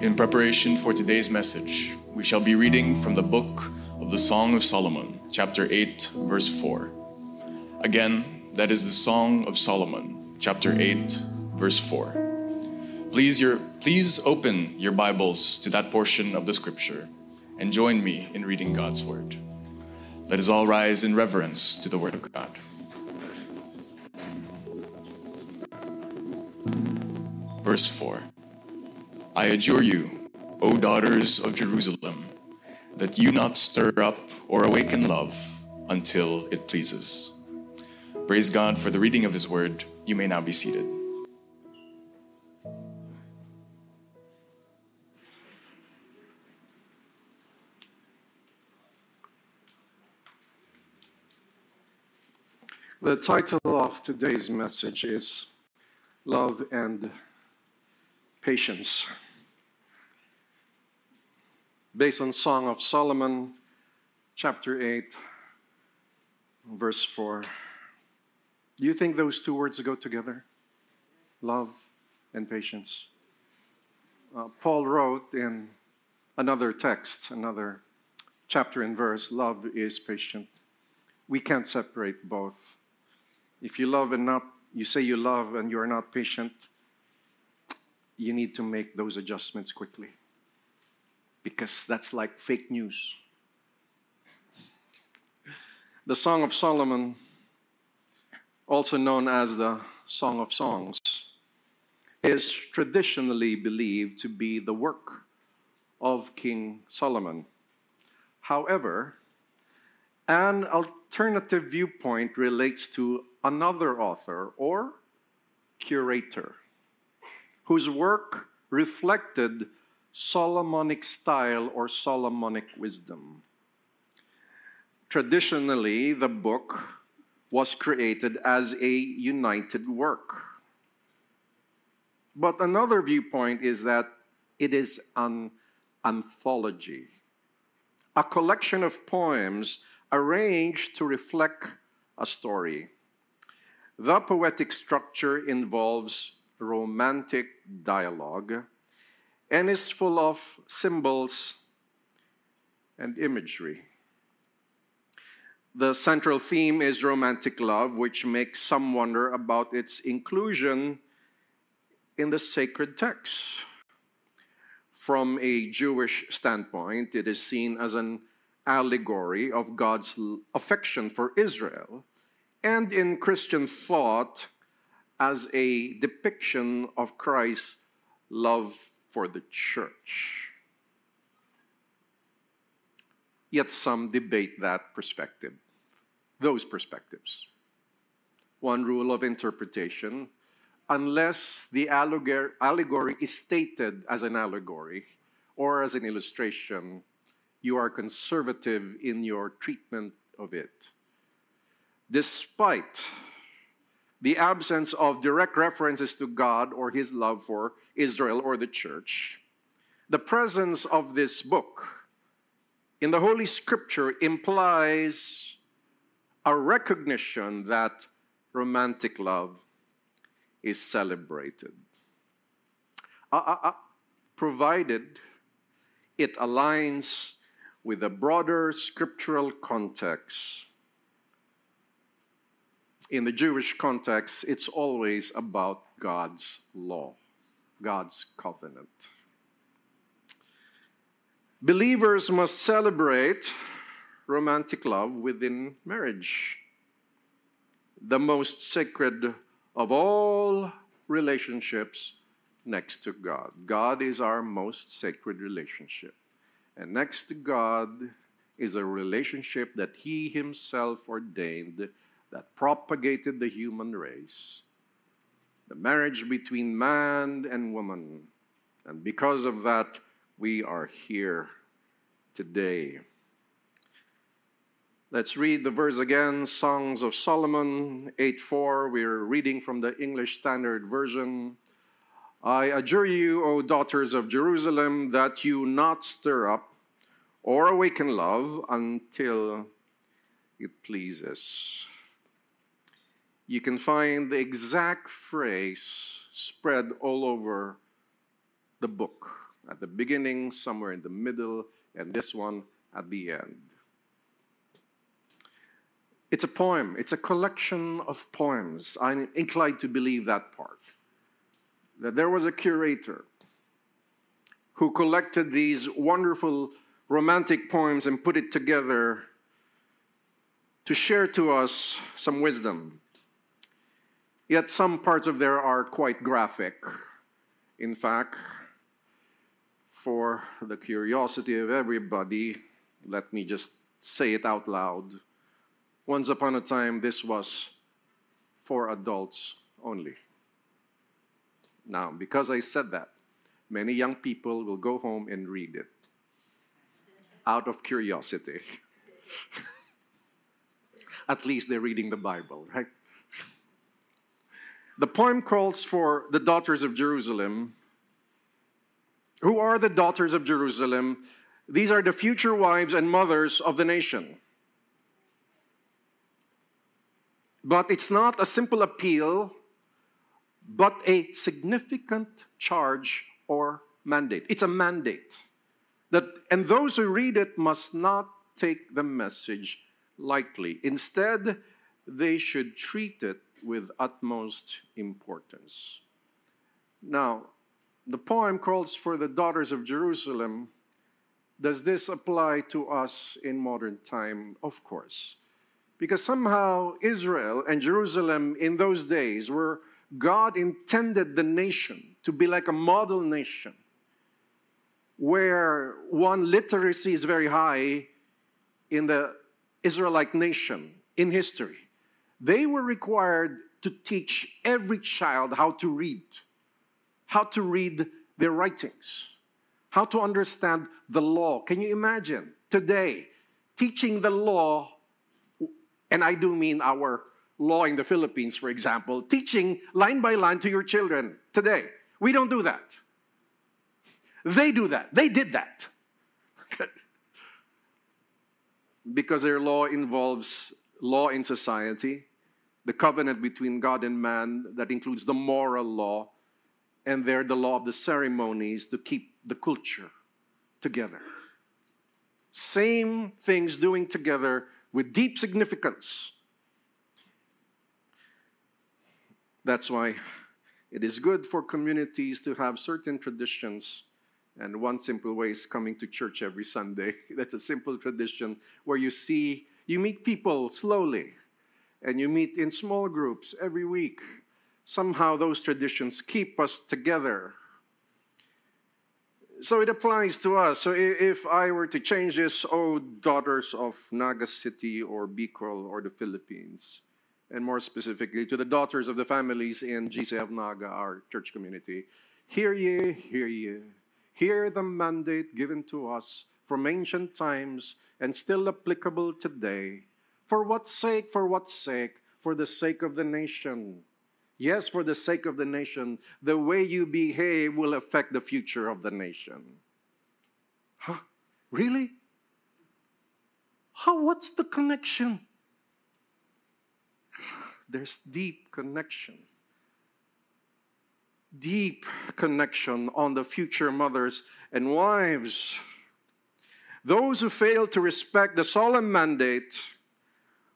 In preparation for today's message, we shall be reading from the book of the Song of Solomon, chapter 8, verse 4. Again, that is the Song of Solomon, chapter 8, verse 4. Please, your, please open your Bibles to that portion of the scripture and join me in reading God's word. Let us all rise in reverence to the word of God. Verse 4 I adjure you, O daughters of Jerusalem, that you not stir up or awaken love until it pleases. Praise God for the reading of his word. You may now be seated. The title of today's message is Love and Patience. Based on Song of Solomon, chapter 8, verse 4. Do you think those two words go together? Love and patience. Uh, Paul wrote in another text, another chapter and verse, love is patient. We can't separate both. If you love and not, you say you love and you are not patient, you need to make those adjustments quickly. Because that's like fake news. The Song of Solomon, also known as the Song of Songs, is traditionally believed to be the work of King Solomon. However, an alternative viewpoint relates to another author or curator whose work reflected Solomonic style or Solomonic wisdom. Traditionally, the book was created as a united work. But another viewpoint is that it is an anthology, a collection of poems arranged to reflect a story. The poetic structure involves romantic dialogue and is full of symbols and imagery. The central theme is romantic love, which makes some wonder about its inclusion in the sacred text. From a Jewish standpoint, it is seen as an allegory of God's affection for Israel, and in Christian thought, as a depiction of Christ's love for the church. Yet some debate that perspective, those perspectives. One rule of interpretation unless the allegory is stated as an allegory or as an illustration, you are conservative in your treatment of it. Despite the absence of direct references to God or his love for Israel or the church, the presence of this book in the Holy Scripture implies a recognition that romantic love is celebrated. Uh, uh, uh, provided it aligns with a broader scriptural context in the Jewish context, it's always about God's law, God's covenant. Believers must celebrate romantic love within marriage, the most sacred of all relationships next to God. God is our most sacred relationship. And next to God is a relationship that He Himself ordained that propagated the human race, the marriage between man and woman. And because of that, we are here today. Let's read the verse again Songs of Solomon 8 4. We're reading from the English Standard Version. I adjure you, O daughters of Jerusalem, that you not stir up or awaken love until it pleases you can find the exact phrase spread all over the book. at the beginning, somewhere in the middle, and this one at the end. It's a poem, it's a collection of poems. I'm inclined to believe that part. That there was a curator who collected these wonderful romantic poems and put it together to share to us some wisdom. Yet some parts of there are quite graphic. In fact, for the curiosity of everybody, let me just say it out loud. Once upon a time, this was for adults only. Now, because I said that, many young people will go home and read it out of curiosity. At least they're reading the Bible, right? The poem calls for the daughters of Jerusalem. Who are the daughters of Jerusalem? These are the future wives and mothers of the nation. But it's not a simple appeal, but a significant charge or mandate. It's a mandate. That, and those who read it must not take the message lightly. Instead, they should treat it with utmost importance. Now, the poem calls for the daughters of Jerusalem. Does this apply to us in modern time? Of course. Because somehow Israel and Jerusalem in those days were, God intended the nation to be like a model nation where one literacy is very high in the Israelite nation in history. They were required to teach every child how to read, how to read their writings, how to understand the law. Can you imagine today teaching the law and I do mean our law in the Philippines, for example, teaching line by line to your children today. We don't do that. They do that. They did that. because their law involves law in society, the covenant between God and man that includes the moral law, and they're the law of the ceremonies to keep the culture together. Same things doing together with deep significance. That's why it is good for communities to have certain traditions. And one simple way is coming to church every Sunday. That's a simple tradition where you see, you meet people slowly, and you meet in small groups every week. Somehow those traditions keep us together so it applies to us. So if I were to change this, oh, daughters of Naga City or Bicol or the Philippines, and more specifically to the daughters of the families in GCF Naga, our church community, hear ye, hear ye, hear the mandate given to us from ancient times and still applicable today. For what sake? For what sake? For the sake of the nation Yes, for the sake of the nation, the way you behave will affect the future of the nation. Huh? Really? How, what's the connection? There's deep connection. Deep connection on the future mothers and wives. Those who fail to respect the solemn mandate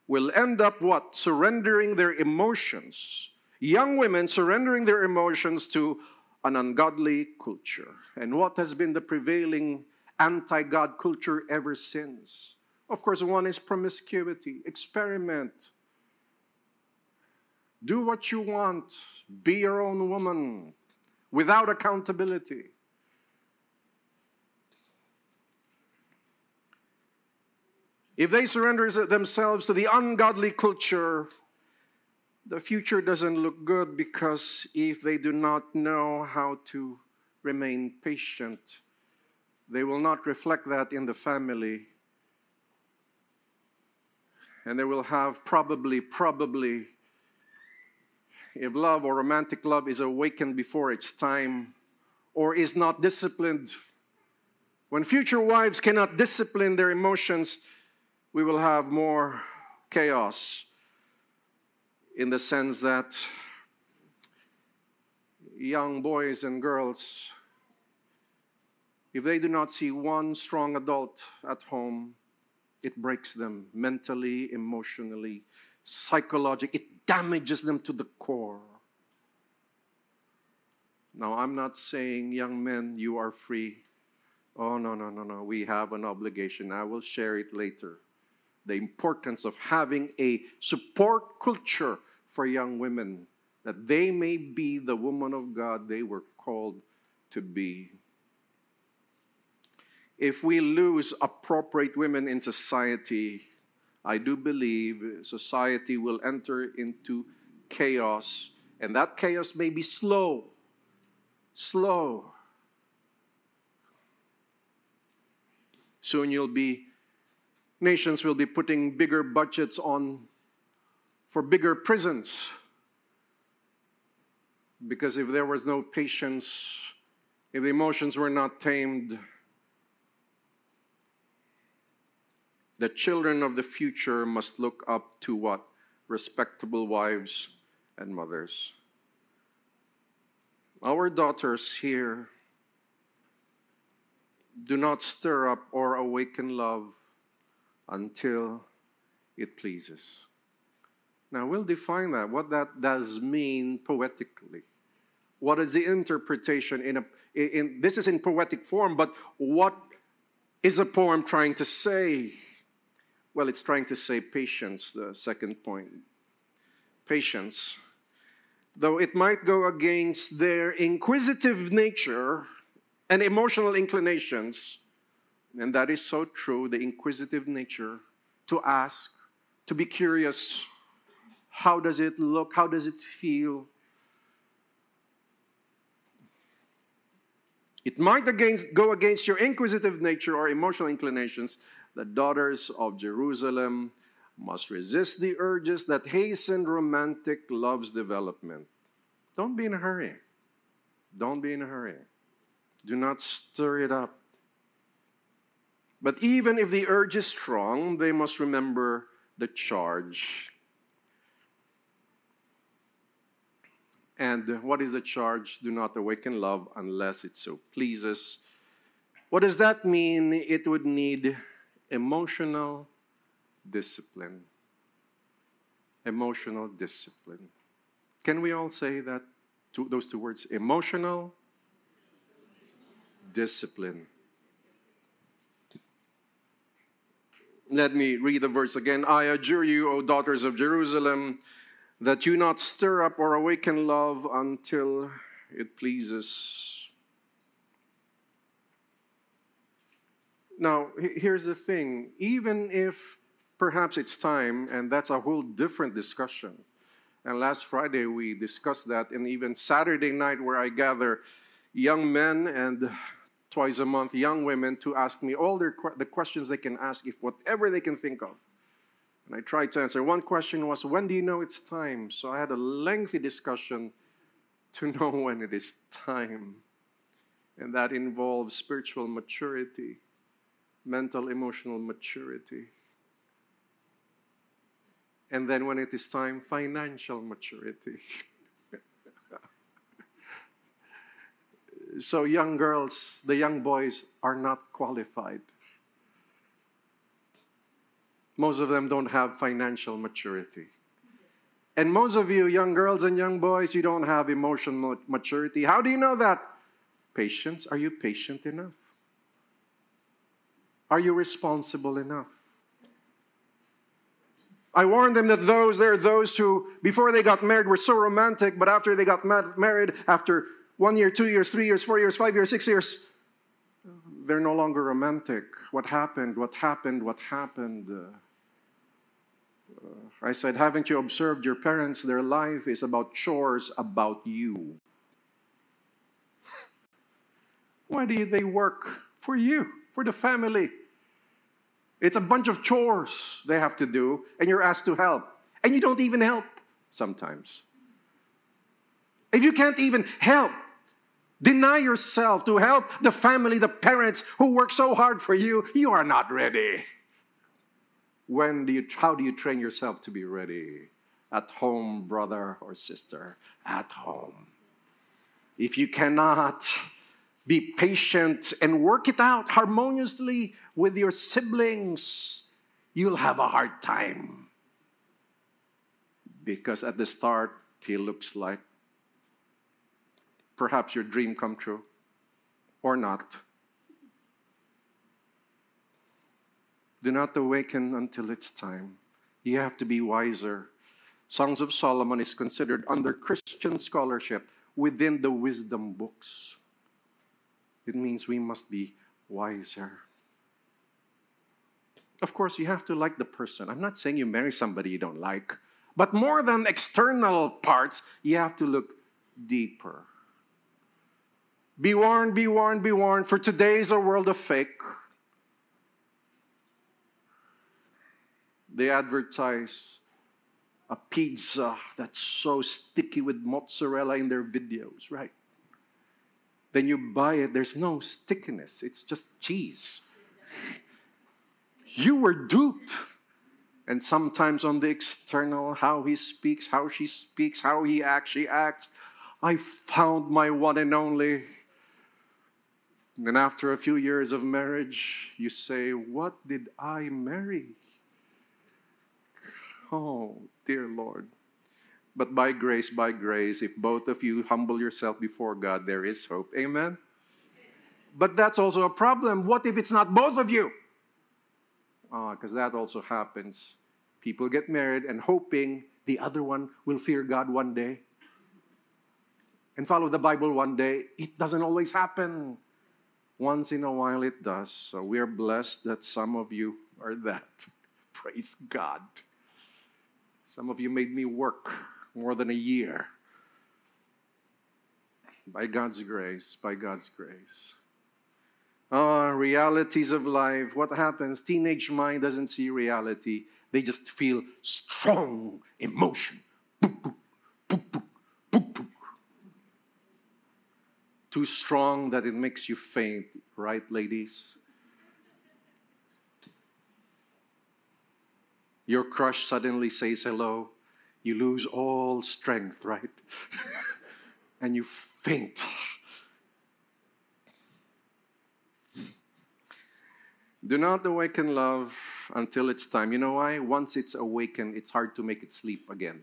will end up what? Surrendering their emotions young women surrendering their emotions to an ungodly culture. And what has been the prevailing anti God culture ever since? Of course, one is promiscuity, experiment. Do what you want, be your own woman without accountability. If they surrender themselves to the ungodly culture, the future doesn't look good because if they do not know how to remain patient, they will not reflect that in the family. And they will have probably, probably, if love or romantic love is awakened before its time or is not disciplined, when future wives cannot discipline their emotions, we will have more chaos in the sense that young boys and girls if they do not see one strong adult at home, it breaks them mentally, emotionally, psychologically. It damages them to the core. Now, I'm not saying, young men, you are free. Oh, no, no, no, no. We have an obligation. I will share it later. The importance of having a support culture for young women that they may be the woman of God they were called to be. If we lose appropriate women in society, I do believe society will enter into chaos, and that chaos may be slow slow. Soon you'll be, nations will be putting bigger budgets on for bigger prisons. Because if there was no patience, if the emotions were not tamed, the children of the future must look up to what? Respectable wives and mothers. Our daughters here do not stir up or awaken love until it pleases. Now, we'll define that, what that does mean poetically. What is the interpretation in a in, this is in poetic form, but what is a poem trying to say? Well, it's trying to say patience, the second point. Patience though it might go against their inquisitive nature and emotional inclinations, and that is so true the inquisitive nature to ask, to be curious how does it look, how does it feel. It might against, go against your inquisitive nature or emotional inclinations. The daughters of Jerusalem must resist the urges that hasten romantic love's development. Don't be in a hurry. Don't be in a hurry. Do not stir it up. But even if the urge is strong, they must remember the charge. And what is the charge? Do not awaken love unless it so pleases. What does that mean? It would need emotional discipline. Emotional discipline. Can we all say that two, those two words? Emotional discipline. Let me read the verse again. I adjure you, O daughters of Jerusalem, that you not stir up or awaken love until it pleases. Now, here's the thing even if perhaps it's time, and that's a whole different discussion. And last Friday we discussed that, and even Saturday night, where I gather young men and twice a month young women to ask me all their, the questions they can ask, if whatever they can think of. And I tried to answer. One question was, When do you know it's time? So I had a lengthy discussion to know when it is time. And that involves spiritual maturity, mental, emotional maturity. And then when it is time, financial maturity. so, young girls, the young boys are not qualified. Most of them don't have financial maturity. And most of you, young girls and young boys, you don't have emotional maturity. How do you know that? Patience. Are you patient enough? Are you responsible enough? I warned them that those there are those who, before they got married, were so romantic, but after they got married, after one year, two years, three years, four years, five years, six years, they're no longer romantic. What happened? What happened? What happened? Uh, I said, haven't you observed your parents? Their life is about chores about you. Why do they work? For you, for the family. It's a bunch of chores they have to do, and you're asked to help. And you don't even help sometimes. If you can't even help, deny yourself to help the family, the parents who work so hard for you, you are not ready. When do you, how do you train yourself to be ready? At home, brother or sister, at home. If you cannot, Be patient and work it out harmoniously with your siblings. You'll have a hard time. Because at the start, he looks like perhaps your dream come true or not. Do not awaken until it's time. You have to be wiser. Songs of Solomon is considered under Christian scholarship within the wisdom books. It means we must be wiser. Of course, you have to like the person. I'm not saying you marry somebody you don't like, but more than external parts, you have to look deeper. Be warned, be warned, be warned, for today is a world of fake. They advertise a pizza that's so sticky with mozzarella in their videos, right? Then you buy it, there's no stickiness, it's just cheese. You were duped. And sometimes on the external, how he speaks, how she speaks, how he actually acts, I found my one and only. And after a few years of marriage, you say, What did I marry? Oh, dear Lord. But by grace, by grace, if both of you humble yourself before God, there is hope. Amen? But that's also a problem. What if it's not both of you? Because ah, that also happens. People get married and hoping the other one will fear God one day and follow the Bible one day. It doesn't always happen. Once in a while it does. So we are blessed that some of you are that. Praise God. Some of you made me work more than a year. By God's grace, by God's grace. Oh, realities of life. What happens? Teenage mind doesn't see reality. They just feel strong emotion. Too strong that it makes you faint, right, ladies? Your crush suddenly says hello, you lose all strength, right? and you faint. Do not awaken love until it's time. You know why? Once it's awakened, it's hard to make it sleep again.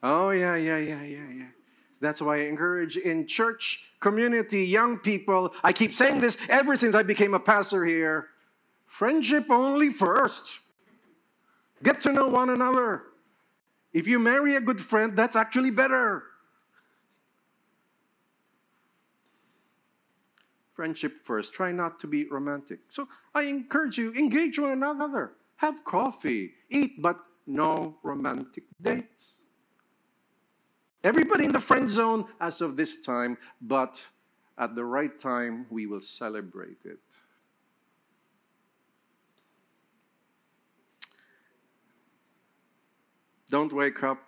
Oh, yeah, yeah, yeah, yeah, yeah. That's why I encourage in church community, young people. I keep saying this ever since I became a pastor here. Friendship only first. Get to know one another. If you marry a good friend, that's actually better. Friendship first. Try not to be romantic. So I encourage you, engage one another. Have coffee, eat, but no romantic dates. Everybody in the friend zone as of this time, but at the right time, we will celebrate it. Don't wake up.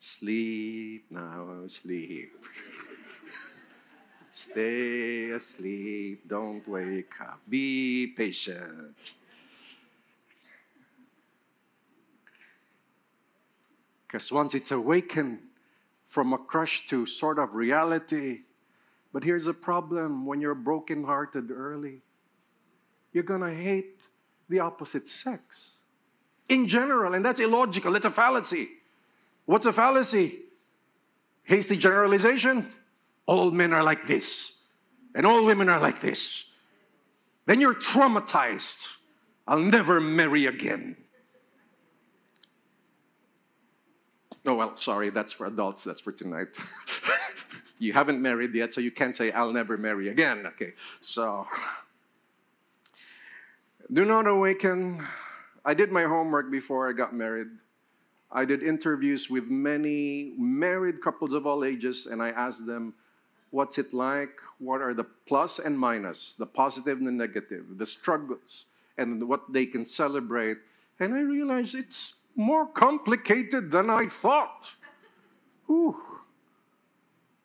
Sleep now, sleep. Stay asleep. Don't wake up. Be patient. Because once it's awakened from a crush to sort of reality, but here's the problem when you're brokenhearted early, you're going to hate the opposite sex in general, and that's illogical. That's a fallacy. What's a fallacy? Hasty generalization. All men are like this, and all women are like this. Then you're traumatized. I'll never marry again. Oh, well, sorry, that's for adults, that's for tonight. you haven't married yet, so you can't say, I'll never marry again. Okay, so do not awaken I did my homework before I got married. I did interviews with many married couples of all ages, and I asked them, What's it like? What are the plus and minus, the positive and the negative, the struggles, and what they can celebrate? And I realized it's more complicated than I thought. Whew.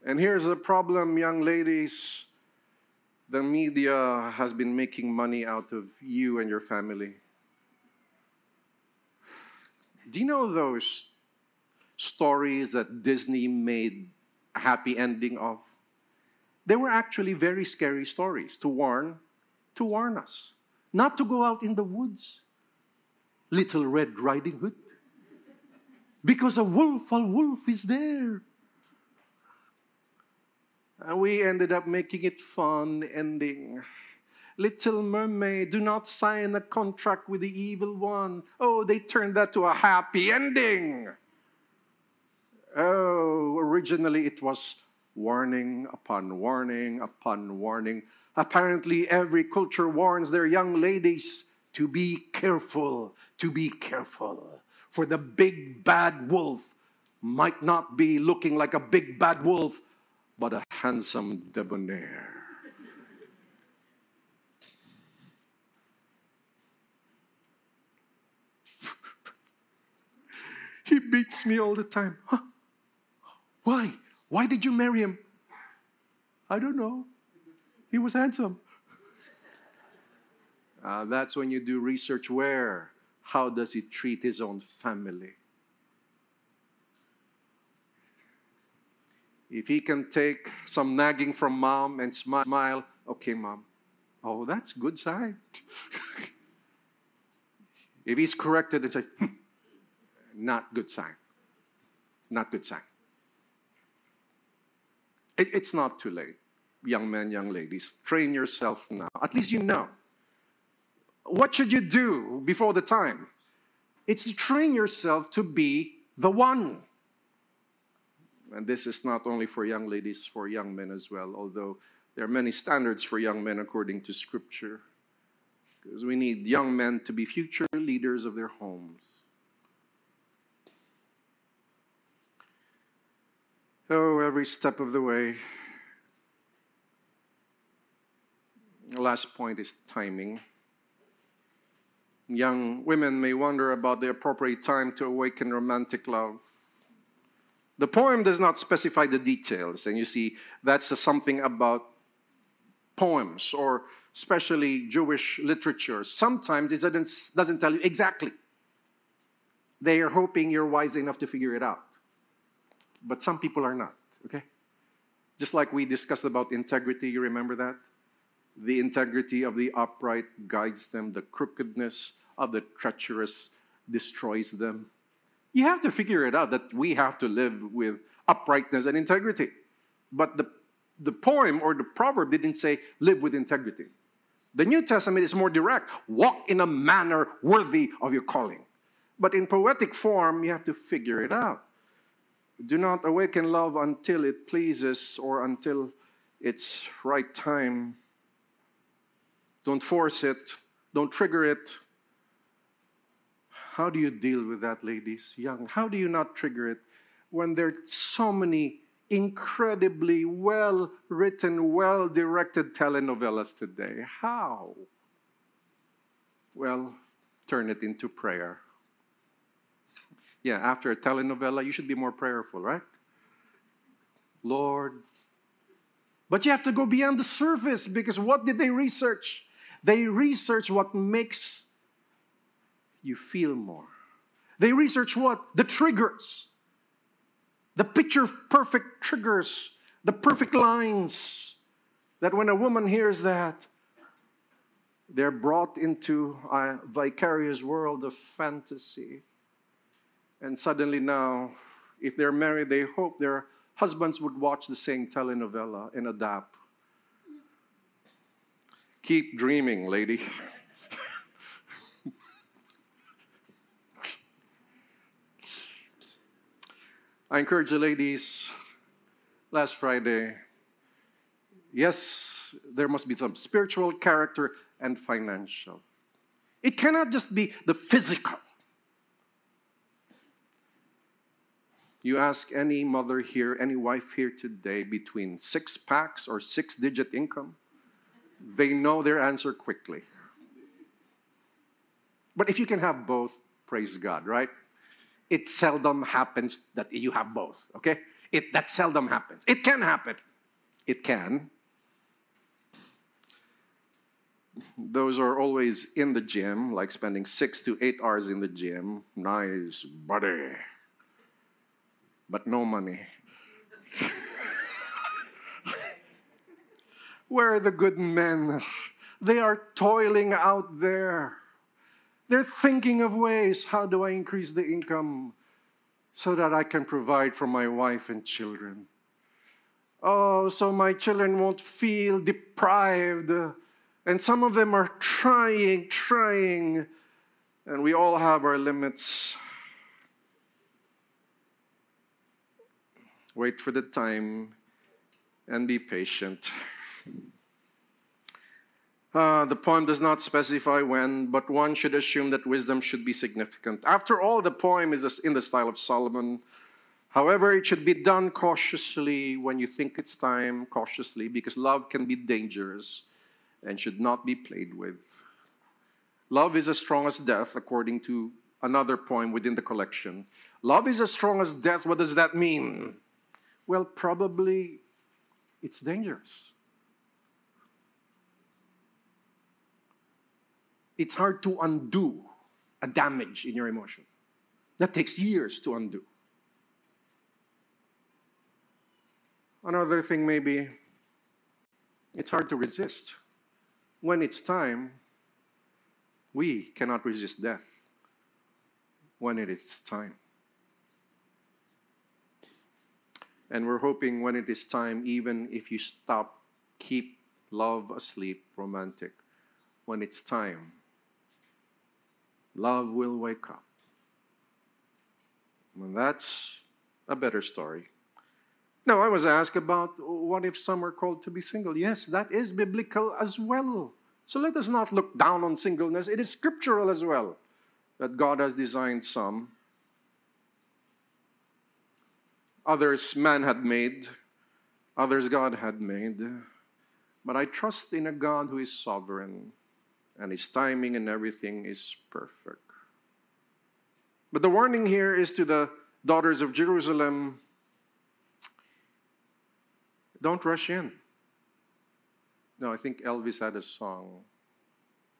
And here's the problem, young ladies the media has been making money out of you and your family. Do you know those stories that Disney made a happy ending of? they were actually very scary stories to warn, to warn us not to go out in the woods. Little Red Riding Hood. Because a wolf, a wolf is there. And we ended up making it fun ending. Little Mermaid, do not sign a contract with the evil one. Oh, they turned that to a happy ending. Oh, originally it was warning upon warning upon warning. Apparently, every culture warns their young ladies to be careful, to be careful. For the big bad wolf might not be looking like a big bad wolf, but a handsome debonair. he beats me all the time. Huh? Why? Why did you marry him? I don't know. He was handsome. Uh, that's when you do research where? How does he treat his own family? If he can take some nagging from mom and smile, okay, mom. Oh, that's good sign. if he's corrected and say, hmm, not good sign. Not good sign. It, it's not too late, young men, young ladies. Train yourself now. At least you know. What should you do before the time? It's to train yourself to be the one. And this is not only for young ladies, for young men as well, although there are many standards for young men according to Scripture. Because we need young men to be future leaders of their homes. Oh, every step of the way. The last point is timing. Young women may wonder about the appropriate time to awaken romantic love. The poem does not specify the details, and you see, that's something about poems or especially Jewish literature. Sometimes it doesn't, doesn't tell you exactly. They are hoping you're wise enough to figure it out. But some people are not, okay? Just like we discussed about integrity, you remember that? The integrity of the upright guides them, the crookedness of the treacherous destroys them. You have to figure it out that we have to live with uprightness and integrity. But the, the poem or the proverb didn't say live with integrity. The New Testament is more direct walk in a manner worthy of your calling. But in poetic form, you have to figure it out. Do not awaken love until it pleases or until it's right time. Don't force it, don't trigger it. How do you deal with that, ladies? Young, how do you not trigger it when there are so many incredibly well written, well directed telenovelas today? How? Well, turn it into prayer. Yeah, after a telenovela, you should be more prayerful, right? Lord. But you have to go beyond the surface because what did they research? They research what makes you feel more. They research what? The triggers. The picture perfect triggers, the perfect lines. That when a woman hears that, they're brought into a vicarious world of fantasy. And suddenly now, if they're married, they hope their husbands would watch the same telenovela and adapt. Keep dreaming, lady. I encourage the ladies last Friday. Yes, there must be some spiritual character and financial. It cannot just be the physical. You ask any mother here, any wife here today, between six packs or six digit income, they know their answer quickly. But if you can have both, praise God, right? It seldom happens that you have both, okay? It, that seldom happens. It can happen. It can. Those are always in the gym, like spending six to eight hours in the gym. Nice body but no money. Where are the good men? They are toiling out there. They're thinking of ways how do I increase the income so that I can provide for my wife and children? Oh, so my children won't feel deprived. And some of them are trying, trying, and we all have our limits. Wait for the time and be patient. Uh, the poem does not specify when, but one should assume that wisdom should be significant. After all, the poem is in the style of Solomon. However, it should be done cautiously when you think it's time, cautiously, because love can be dangerous and should not be played with. Love is as strong as death, according to another poem within the collection. Love is as strong as death. What does that mean? Well, probably it's dangerous. It's hard to undo a damage in your emotion. That takes years to undo. Another thing, maybe, it's hard to resist. When it's time, we cannot resist death when it is time. And we're hoping when it is time, even if you stop, keep love asleep, romantic, when it's time, love will wake up. And that's a better story. Now, I was asked about what if some are called to be single? Yes, that is biblical as well. So let us not look down on singleness. It is scriptural as well that God has designed some Others man had made, others God had made. But I trust in a God who is sovereign and his timing and everything is perfect. But the warning here is to the daughters of Jerusalem don't rush in. No, I think Elvis had a song.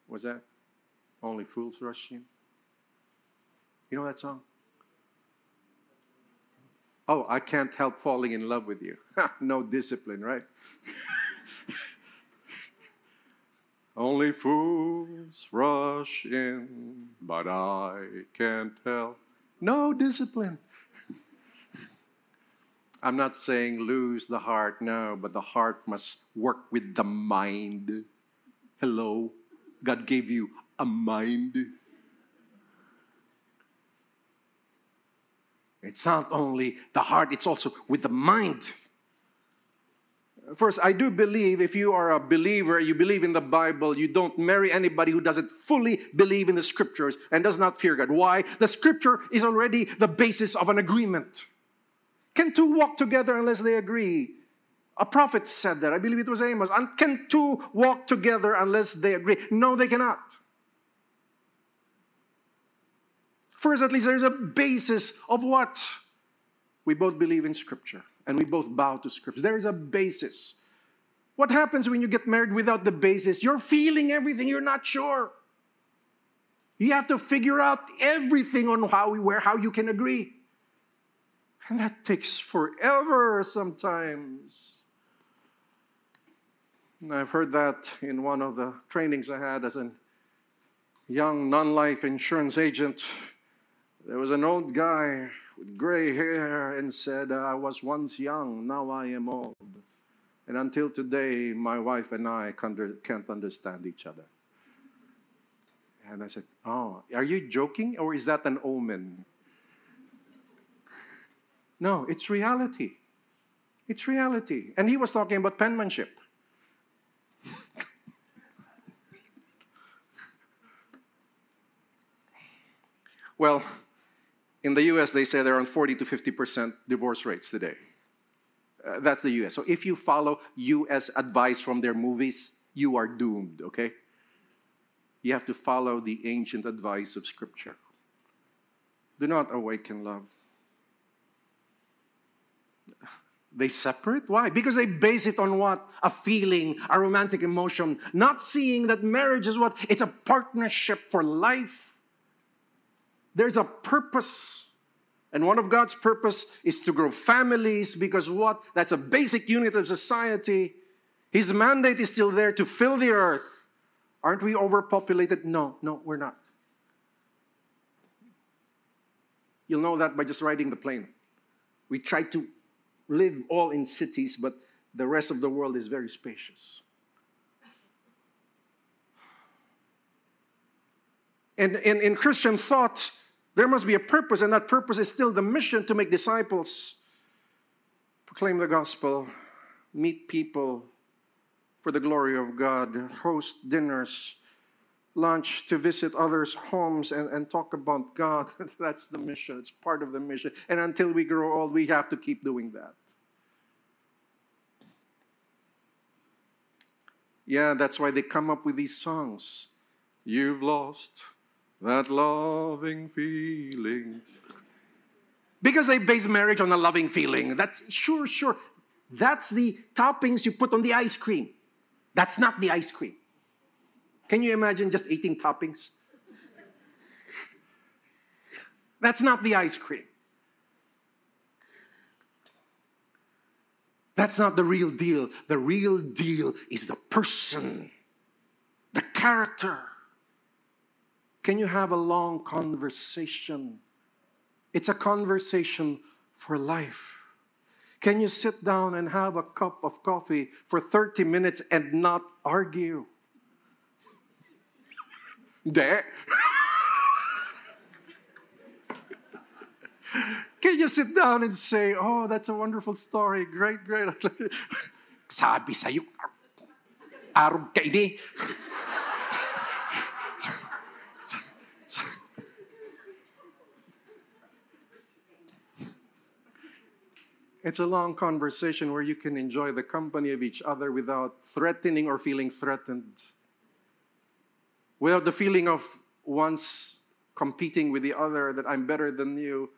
Was that? Only fools rush in. You know that song? Oh, I can't help falling in love with you. no discipline, right? Only fools rush in, but I can't help. No discipline. I'm not saying lose the heart, no, but the heart must work with the mind. Hello? God gave you a mind. It's not only the heart, it's also with the mind. First, I do believe if you are a believer, you believe in the Bible, you don't marry anybody who doesn't fully believe in the scriptures and does not fear God. Why? The scripture is already the basis of an agreement. Can two walk together unless they agree? A prophet said that. I believe it was Amos. And can two walk together unless they agree? No, they cannot. First, at least there's a basis of what? We both believe in Scripture and we both bow to Scripture. There is a basis. What happens when you get married without the basis? You're feeling everything, you're not sure. You have to figure out everything on how, we where, how you can agree. And that takes forever sometimes. And I've heard that in one of the trainings I had as a young non life insurance agent. There was an old guy with gray hair and said, I was once young, now I am old. And until today, my wife and I can't understand each other. And I said, Oh, are you joking or is that an omen? No, it's reality. It's reality. And he was talking about penmanship. well, in the US, they say they're on 40 to 50% divorce rates today. Uh, that's the US. So if you follow US advice from their movies, you are doomed, okay? You have to follow the ancient advice of Scripture. Do not awaken love. They separate? Why? Because they base it on what? A feeling, a romantic emotion, not seeing that marriage is what? It's a partnership for life. There's a purpose. And one of God's purpose is to grow families because what? That's a basic unit of society. His mandate is still there to fill the earth. Aren't we overpopulated? No, no, we're not. You'll know that by just riding the plane. We try to live all in cities, but the rest of the world is very spacious. And in, Christian thought, there must be a purpose, and that purpose is still the mission to make disciples, proclaim the gospel, meet people for the glory of God, host dinners, lunch to visit others' homes and, and talk about God. That's the mission. It's part of the mission. And until we grow old, we have to keep doing that. Yeah, that's why they come up with these songs. You've lost that loving feeling. Because they base marriage on a loving feeling. That's sure, sure. That's the toppings you put on the ice cream. That's not the ice cream. Can you imagine just eating toppings? That's not the ice cream. That's not the real deal. The real deal is the person, the character. Can you have a long conversation? It's a conversation for life. Can you sit down and have a cup of coffee for 30 minutes and not argue? There. Can you sit down and say, oh, that's a wonderful story. Great, great. Sabi sa'yo, arog ka ini. It's a long conversation where you can enjoy the company of each other without threatening or feeling threatened without the feeling of once competing with the other that I'm better than you.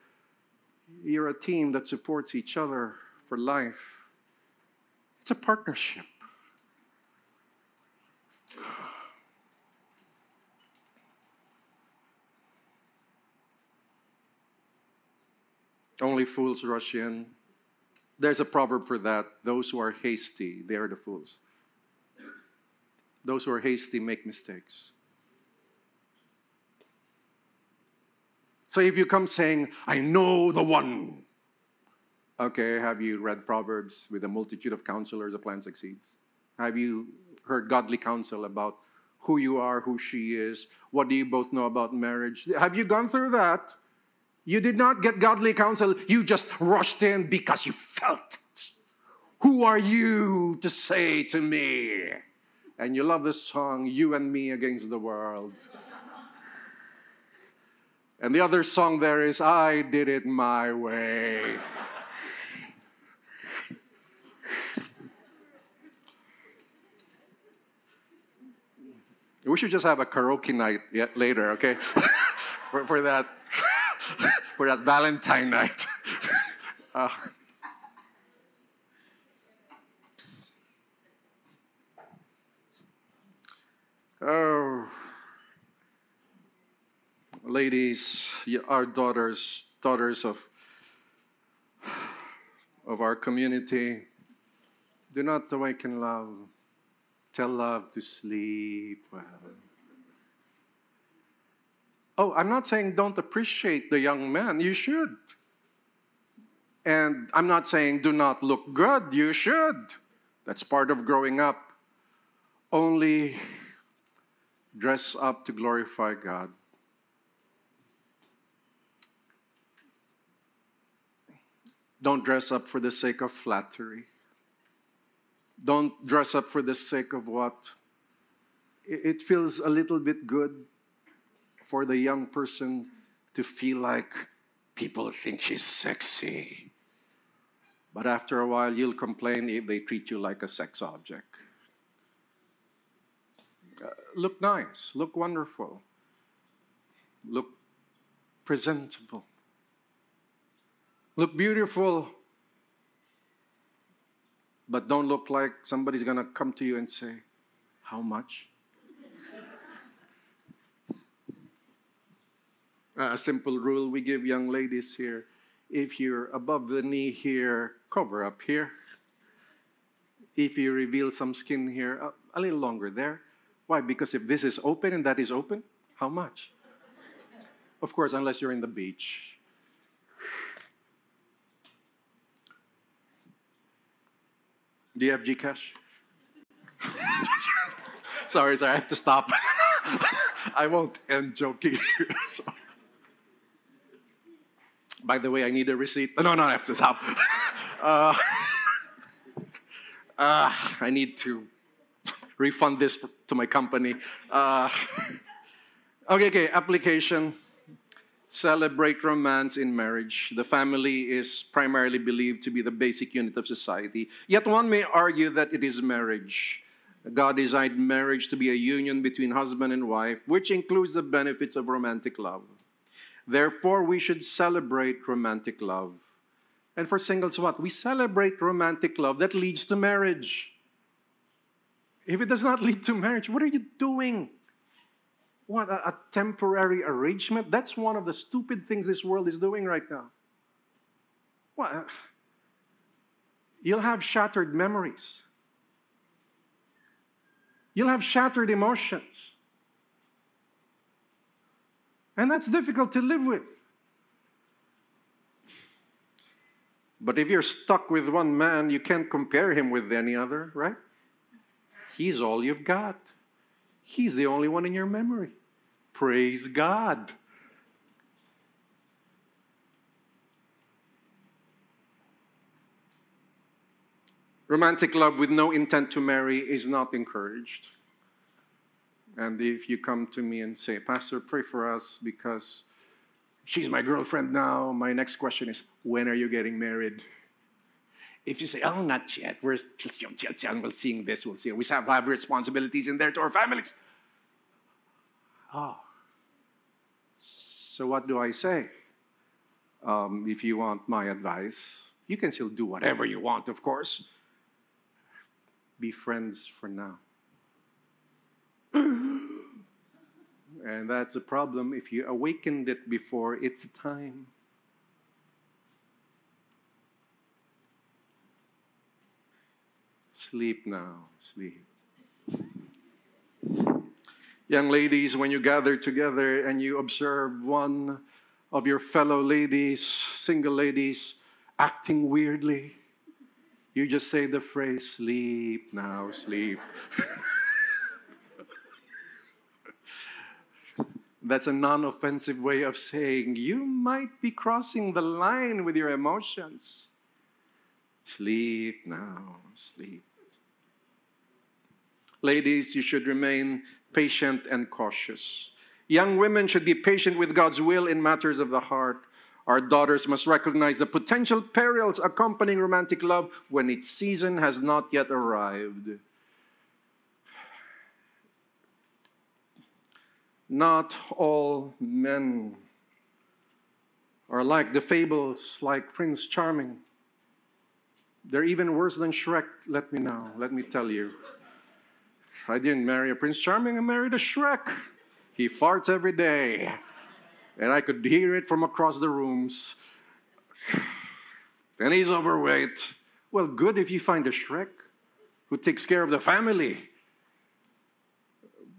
You're a team that supports each other for life. It's a partnership. Only fools rush in. There's a proverb for that. Those who are hasty, they are the fools. Those who are hasty make mistakes. So if you come saying, I know the one, okay, have you read Proverbs? With a multitude of counselors, the plan succeeds. Have you heard godly counsel about who you are, who she is? What do you both know about marriage? Have you gone through that? You did not get godly counsel, you just rushed in because you felt it. Who are you to say to me? And you love the song, You and Me Against the World. And the other song there is, I did it my way. we should just have a karaoke night later, okay? for, for that for that Valentine night. uh, oh ladies, our daughters, daughters of, of our community, do not awaken love. Tell love to sleep well. Oh, I'm not saying don't appreciate the young man. You should. And I'm not saying do not look good. You should. That's part of growing up. Only dress up to glorify God. Don't dress up for the sake of flattery. Don't dress up for the sake of what? It feels a little bit good for the young person to feel like people think she's sexy. But after a while, you'll complain if they treat you like a sex object. Uh, look nice, look wonderful, look presentable. Look beautiful, but don't look like somebody's gonna come to you and say, How much? A simple rule we give young ladies here if you're above the knee here, cover up here. if you reveal some skin here, a, a little longer there. Why? Because if this is open and that is open, how much? Of course, unless you're in the beach. Do you have Gcash? sorry, sorry, I have to stop. I won't end joking. so. By the way, I need a receipt. No, no, I have to stop. Uh, uh, I need to refund this to my company. Uh, okay, okay, application. Celebrate romance in marriage. The family is primarily believed to be the basic unit of society. Yet one may argue that it is marriage. God designed marriage to be a union between husband and wife, which includes the benefits of romantic love. Therefore, we should celebrate romantic love. And for singles, what? We celebrate romantic love that leads to marriage. If it does not lead to marriage, what are you doing? What, a, a temporary arrangement? That's one of the stupid things this world is doing right now. What? You'll have shattered memories. You'll have shattered emotions. And that's difficult to live with. But if you're stuck with one man, you can't compare him with any other, right? He's all you've got. He's the only one in your memory. Praise God. Romantic love with no intent to marry is not encouraged. And if you come to me and say, Pastor, pray for us because she's my girlfriend now, my next question is, when are you getting married? If you say, oh, not yet, we're we'll see this, we'll see. We have, have responsibilities in there to our families. Oh. So what do I say? Um, if you want my advice, you can still do whatever you want, of course. Be friends for now. And that's a problem if you awakened it before its time. Sleep now, sleep. Young ladies, when you gather together and you observe one of your fellow ladies, single ladies, acting weirdly, you just say the phrase, sleep now, sleep. That's a non offensive way of saying you might be crossing the line with your emotions. Sleep now, sleep. Ladies, you should remain patient and cautious. Young women should be patient with God's will in matters of the heart. Our daughters must recognize the potential perils accompanying romantic love when its season has not yet arrived. Not all men are like the fables, like Prince Charming. They're even worse than Shrek, let me know, let me tell you. I didn't marry a Prince Charming, I married a Shrek. He farts every day, and I could hear it from across the rooms. And he's overweight. Well, good if you find a Shrek who takes care of the family.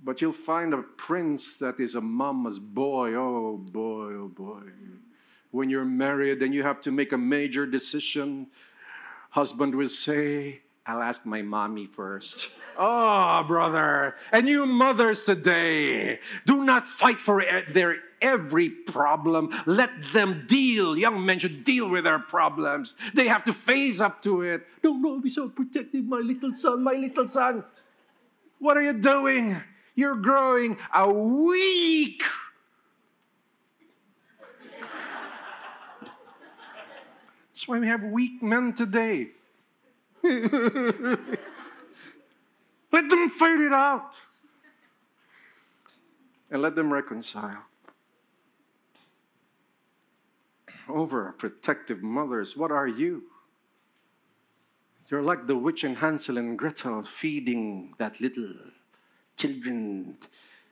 But you'll find a prince that is a mama's boy. Oh boy, oh boy. When you're married and you have to make a major decision, husband will say, I'll ask my mommy first. Oh, brother. And you mothers today, do not fight for their every problem. Let them deal. Young men should deal with their problems. They have to face up to it. Don't be so protective, my little son, my little son. What are you doing? You're growing a weak. That's why we have weak men today. let them fight it out. And let them reconcile. Over protective mothers, what are you? You're like the witch and Hansel and Gretel feeding that little children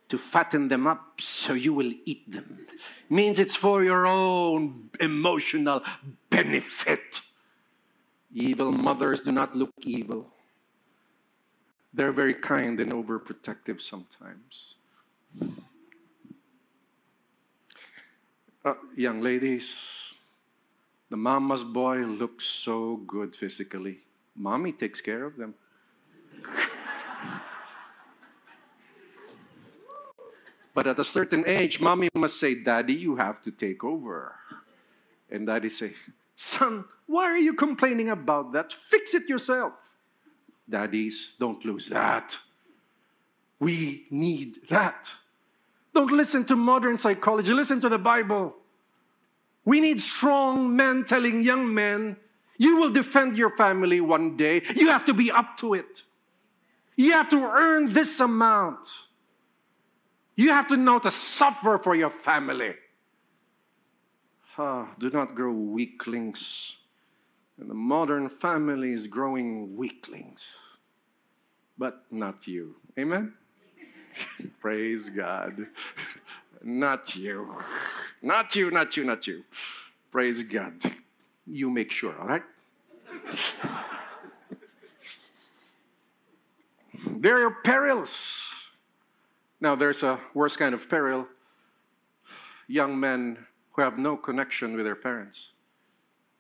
to fatten them up so you will eat them. Means it's for your own emotional benefit. Evil mothers do not look evil. They're very kind and overprotective sometimes. Uh, young ladies, the mama's boy looks so good physically. Mommy takes care of them. but at a certain age, mommy must say, Daddy, you have to take over. And daddy say, Son, why are you complaining about that? Fix it yourself. Daddies, don't lose that. We need that. Don't listen to modern psychology, listen to the Bible. We need strong men telling young men, you will defend your family one day. You have to be up to it. You have to earn this amount. You have to know to suffer for your family. Ah, do not grow weaklings. And the modern family is growing weaklings. But not you. Amen? Praise God. not you. Not you, not you, not you. Praise God. You make sure, all right? there are perils. Now, there's a worse kind of peril young men who have no connection with their parents,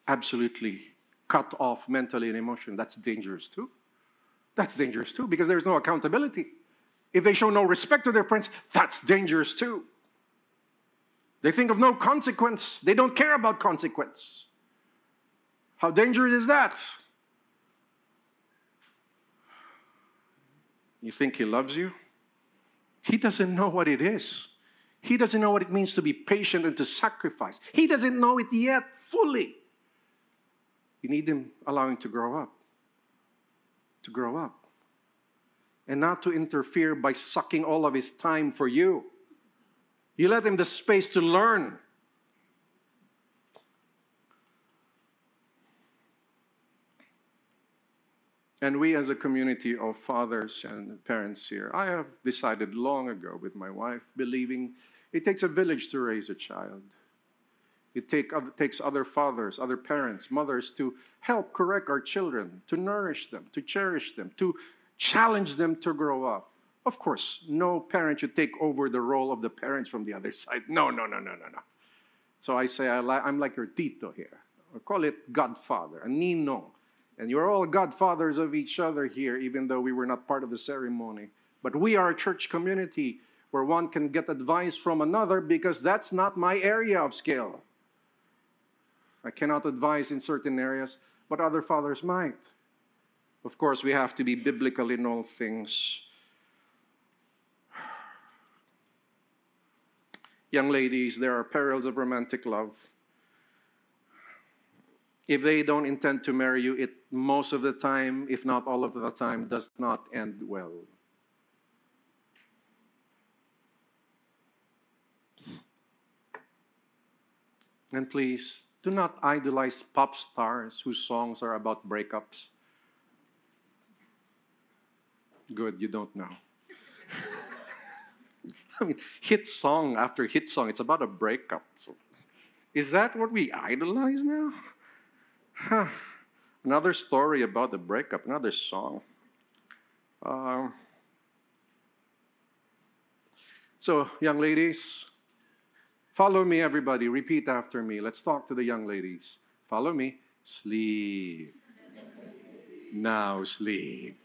absolutely cut off mentally and emotionally. That's dangerous too. That's dangerous too because there's no accountability. If they show no respect to their parents, that's dangerous too. They think of no consequence. They don't care about consequence. How dangerous is that? You think he loves you? He doesn't know what it is. He doesn't know what it means to be patient and to sacrifice. He doesn't know it yet fully. You need him allowing to grow up. To grow up. And not to interfere by sucking all of his time for you. You let him the space to learn. And we, as a community of fathers and parents here, I have decided long ago with my wife, believing it takes a village to raise a child. It take, takes other fathers, other parents, mothers to help correct our children, to nourish them, to cherish them, to challenge them to grow up. Of course, no parent should take over the role of the parents from the other side. No, no, no, no, no, no. So I say, I I'm like your tito here. I call it godfather, a nino. And you're all godfathers of each other here, even though we were not part of the ceremony. But we are a church community where one can get advice from another because that's not my area of skill. I cannot advise in certain areas, but other fathers might. Of course, we have to be biblical in all things. Young ladies, there are perils of romantic love if they don't intend to marry you, it most of the time, if not all of the time, does not end well. And please, do not idolize pop stars whose songs are about breakups. Good, you don't know. I mean, hit song after hit song, it's about a breakup. So, is that what we idolize now? Huh. Another story about the breakup, another song. Uh, so, young ladies, follow me, everybody. Repeat after me. Let's talk to the young ladies. Follow me. Sleep. now sleep.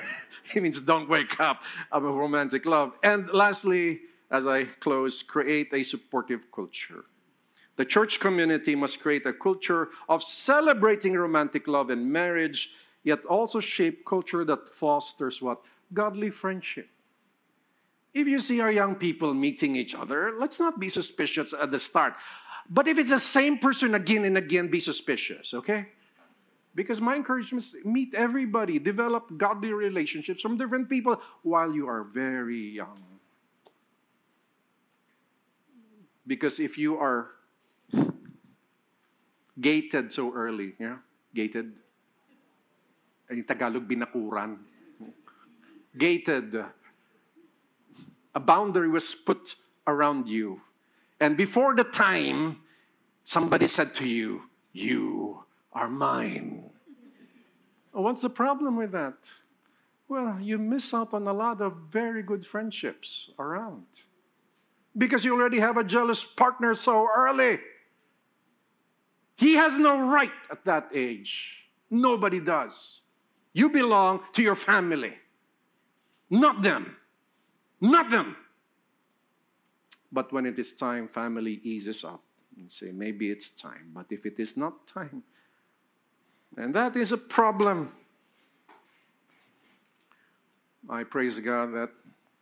it means don't wake up. I'm a romantic love. And lastly, as I close, create a supportive culture. The church community must create a culture of celebrating romantic love and marriage, yet also shape culture that fosters what? Godly friendship. If you see our young people meeting each other, let's not be suspicious at the start. But if it's the same person again and again, be suspicious, okay? Because my encouragement is meet everybody, develop godly relationships from different people while you are very young. Because if you are gated so early. Yeah? Gated. In Tagalog, binakuran. Gated. A boundary was put around you. And before the time, somebody said to you, You are mine. Oh, what's the problem with that? well, you miss out on a lot of very good friendships around because you already have a jealous partner so early. He has no right at that age. Nobody does. You belong to your family, not them. Not them. But when it is time, family eases up and say, maybe it's time. But if it is not time, and that is a problem. I praise God that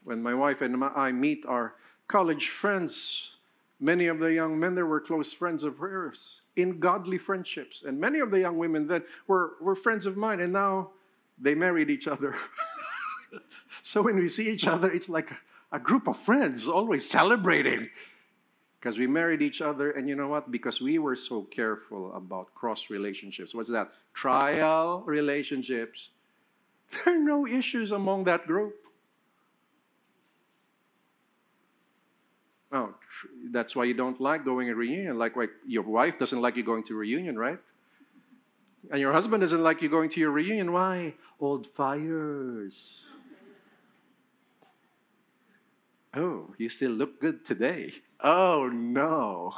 when my wife and I meet our college friends, many of the young men there were close friends of hers in godly friendships. And many of the young women that were, were friends of mine, and now they married each other. so when we see each other, it's like a group of friends always celebrating because we married each other. And you know what? Because we were so careful about cross relationships. What's that? Trial relationships. There are no issues among that group. Oh, that's why you don't like going to reunion. Like, like your wife doesn't like you going to reunion, right? And your husband doesn't like you going to your reunion. Why? Old fires. Oh, you still look good today. Oh, no.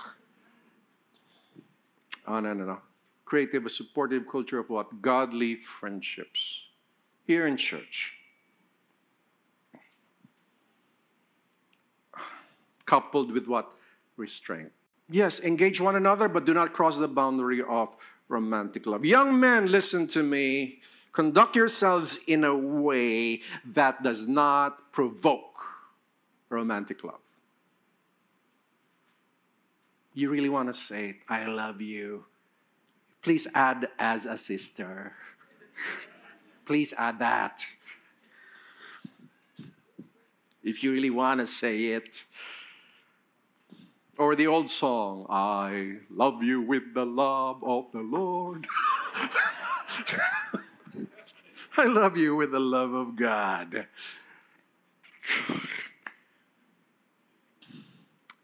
Oh, no, no, no. Creative, a supportive culture of what? Godly friendships. Here in church. Coupled with what? Restraint. Yes, engage one another, but do not cross the boundary of romantic love. Young men, listen to me. Conduct yourselves in a way that does not provoke romantic love. You really want to say, I love you. Please add as a sister. Please add that. If you really want to say it. Or the old song, I love you with the love of the Lord. I love you with the love of God.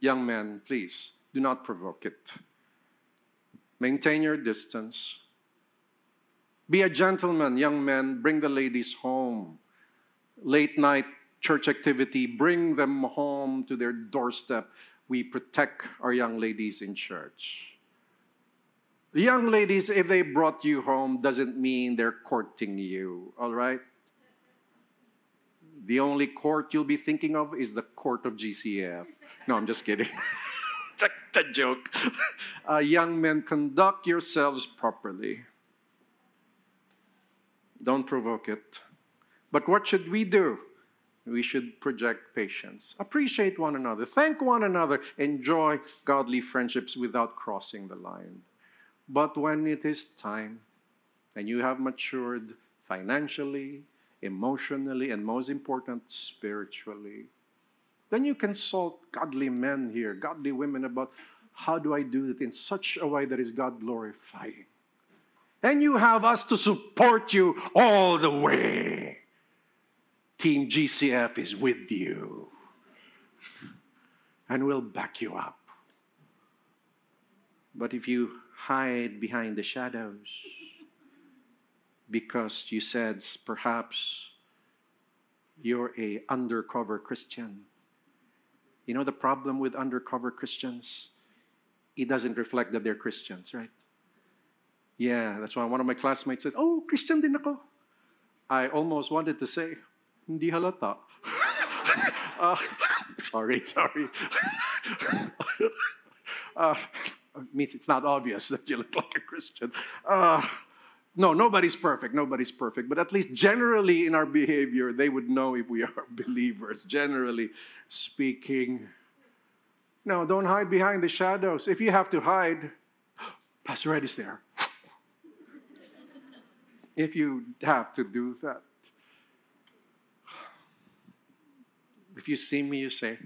Young men, please do not provoke it. Maintain your distance. Be a gentleman, young men. Bring the ladies home. Late night church activity, bring them home to their doorstep. We protect our young ladies in church. The young ladies, if they brought you home, doesn't mean they're courting you, all right? The only court you'll be thinking of is the court of GCF. No, I'm just kidding. it's, a, it's, a, joke. Uh, young men, conduct yourselves properly. Don't provoke it. But what should we do? We should project patience, appreciate one another, thank one another, enjoy godly friendships without crossing the line. But when it is time and you have matured financially, emotionally, and most important, spiritually. Then you consult godly men here, godly women about how do I do it in such a way that is God glorifying. And you have us to support you all the way. Team GCF is with you. And we'll back you up. But if you hide behind the shadows, because you said perhaps you're a undercover Christian. You know the problem with undercover Christians? It doesn't reflect that they're Christians, right? Yeah, that's why one of my classmates says, "Oh, Christian din ako." I almost wanted to say, "Hindi halata." uh, sorry, sorry. uh, means it's not obvious that you look like a Christian. Uh, no, nobody's perfect. Nobody's perfect. But at least generally in our behavior, they would know if we are believers, generally speaking. No, don't hide behind the shadows. If you have to hide, Pastor Ed is there. if you have to do that. If you see me, you say,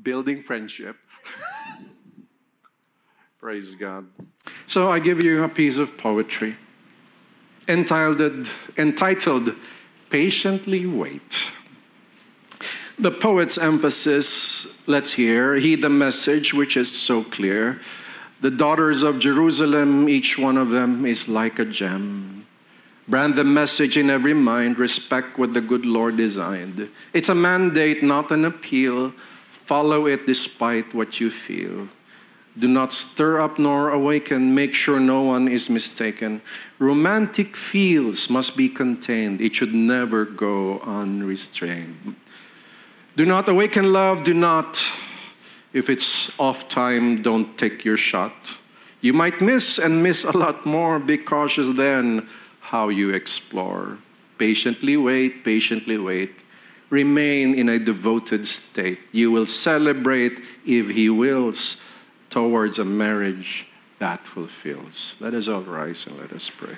building friendship. Praise God. So I give you a piece of poetry entitled, entitled Patiently Wait. The poet's emphasis, let's hear, heed the message which is so clear. The daughters of Jerusalem, each one of them is like a gem. Brand the message in every mind, respect what the good Lord designed. It's a mandate, not an appeal. Follow it despite what you feel. Do not stir up nor awaken, make sure no one is mistaken. Romantic feels must be contained, it should never go unrestrained. Do not awaken love, do not. If it's off time, don't take your shot. You might miss and miss a lot more. Be cautious then how you explore. Patiently wait, patiently wait. Remain in a devoted state. You will celebrate, if He wills, towards a marriage that fulfills. Let us all rise and let us pray.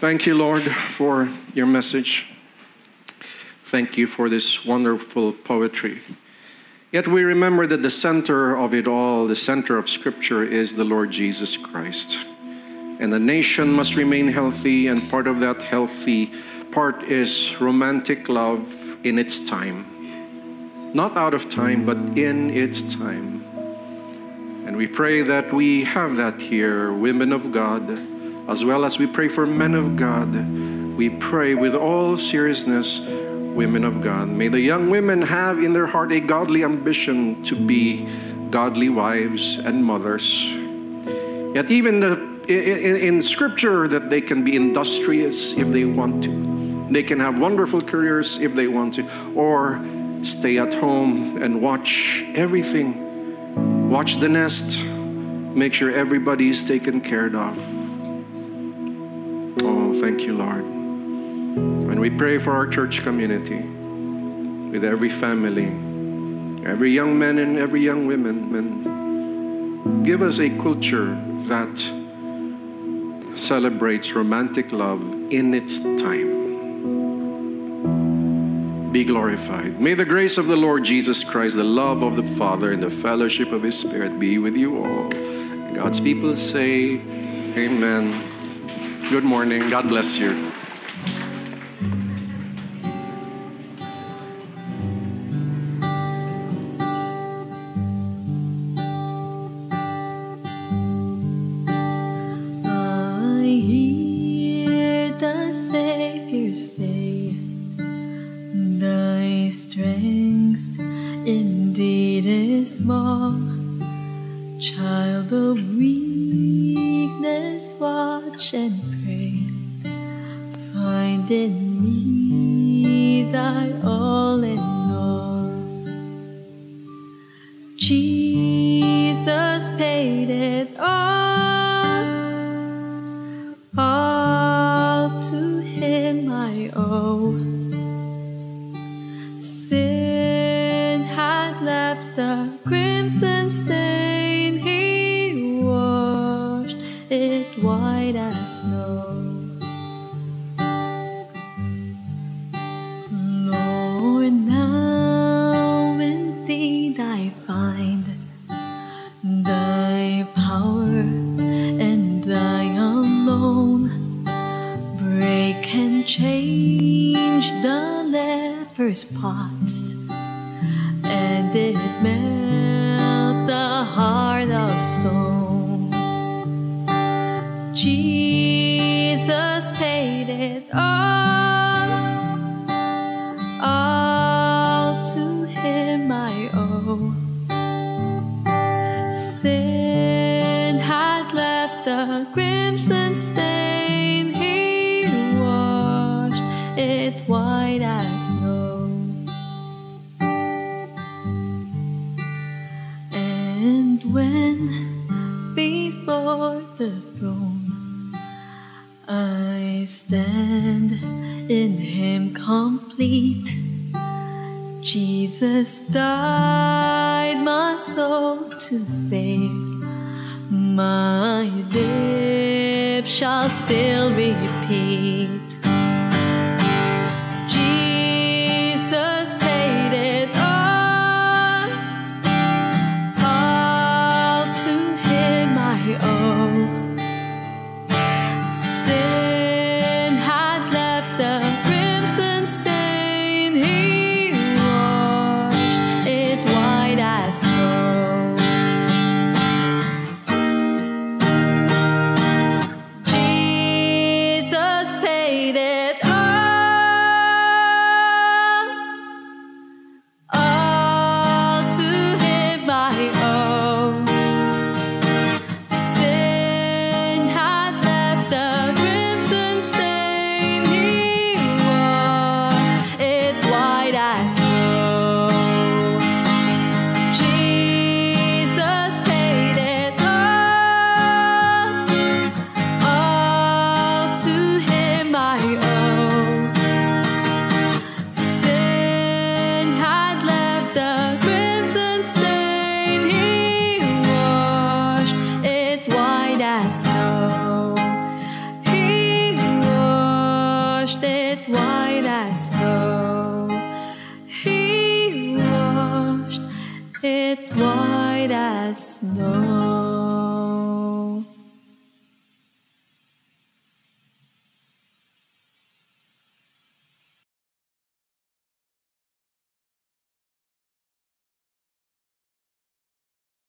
Thank you, Lord, for your message. Thank you for this wonderful poetry. Yet we remember that the center of it all, the center of Scripture, is the Lord Jesus Christ. And the nation must remain healthy, and part of that healthy part is romantic love in its time. Not out of time, but in its time. And we pray that we have that here, women of God, as well as we pray for men of God. We pray with all seriousness, women of God. May the young women have in their heart a godly ambition to be godly wives and mothers. Yet, even the in, in, scripture that they can be industrious if they want to. They can have wonderful careers if they want to, or stay at home and watch everything. Watch the nest. Make sure everybody is taken care of. Oh, thank you, Lord. And we pray for our church community with every family, every young man and every young woman. And give us a culture that celebrates romantic love in its time. Be glorified. May the grace of the Lord Jesus Christ, the love of the Father, and the fellowship of His Spirit be with you all. God's people say, Amen. Good morning. God bless you. Child of weakness, watch and pray. Find in me thy all in pots. Jesus died my soul to save. My lips shall still repeat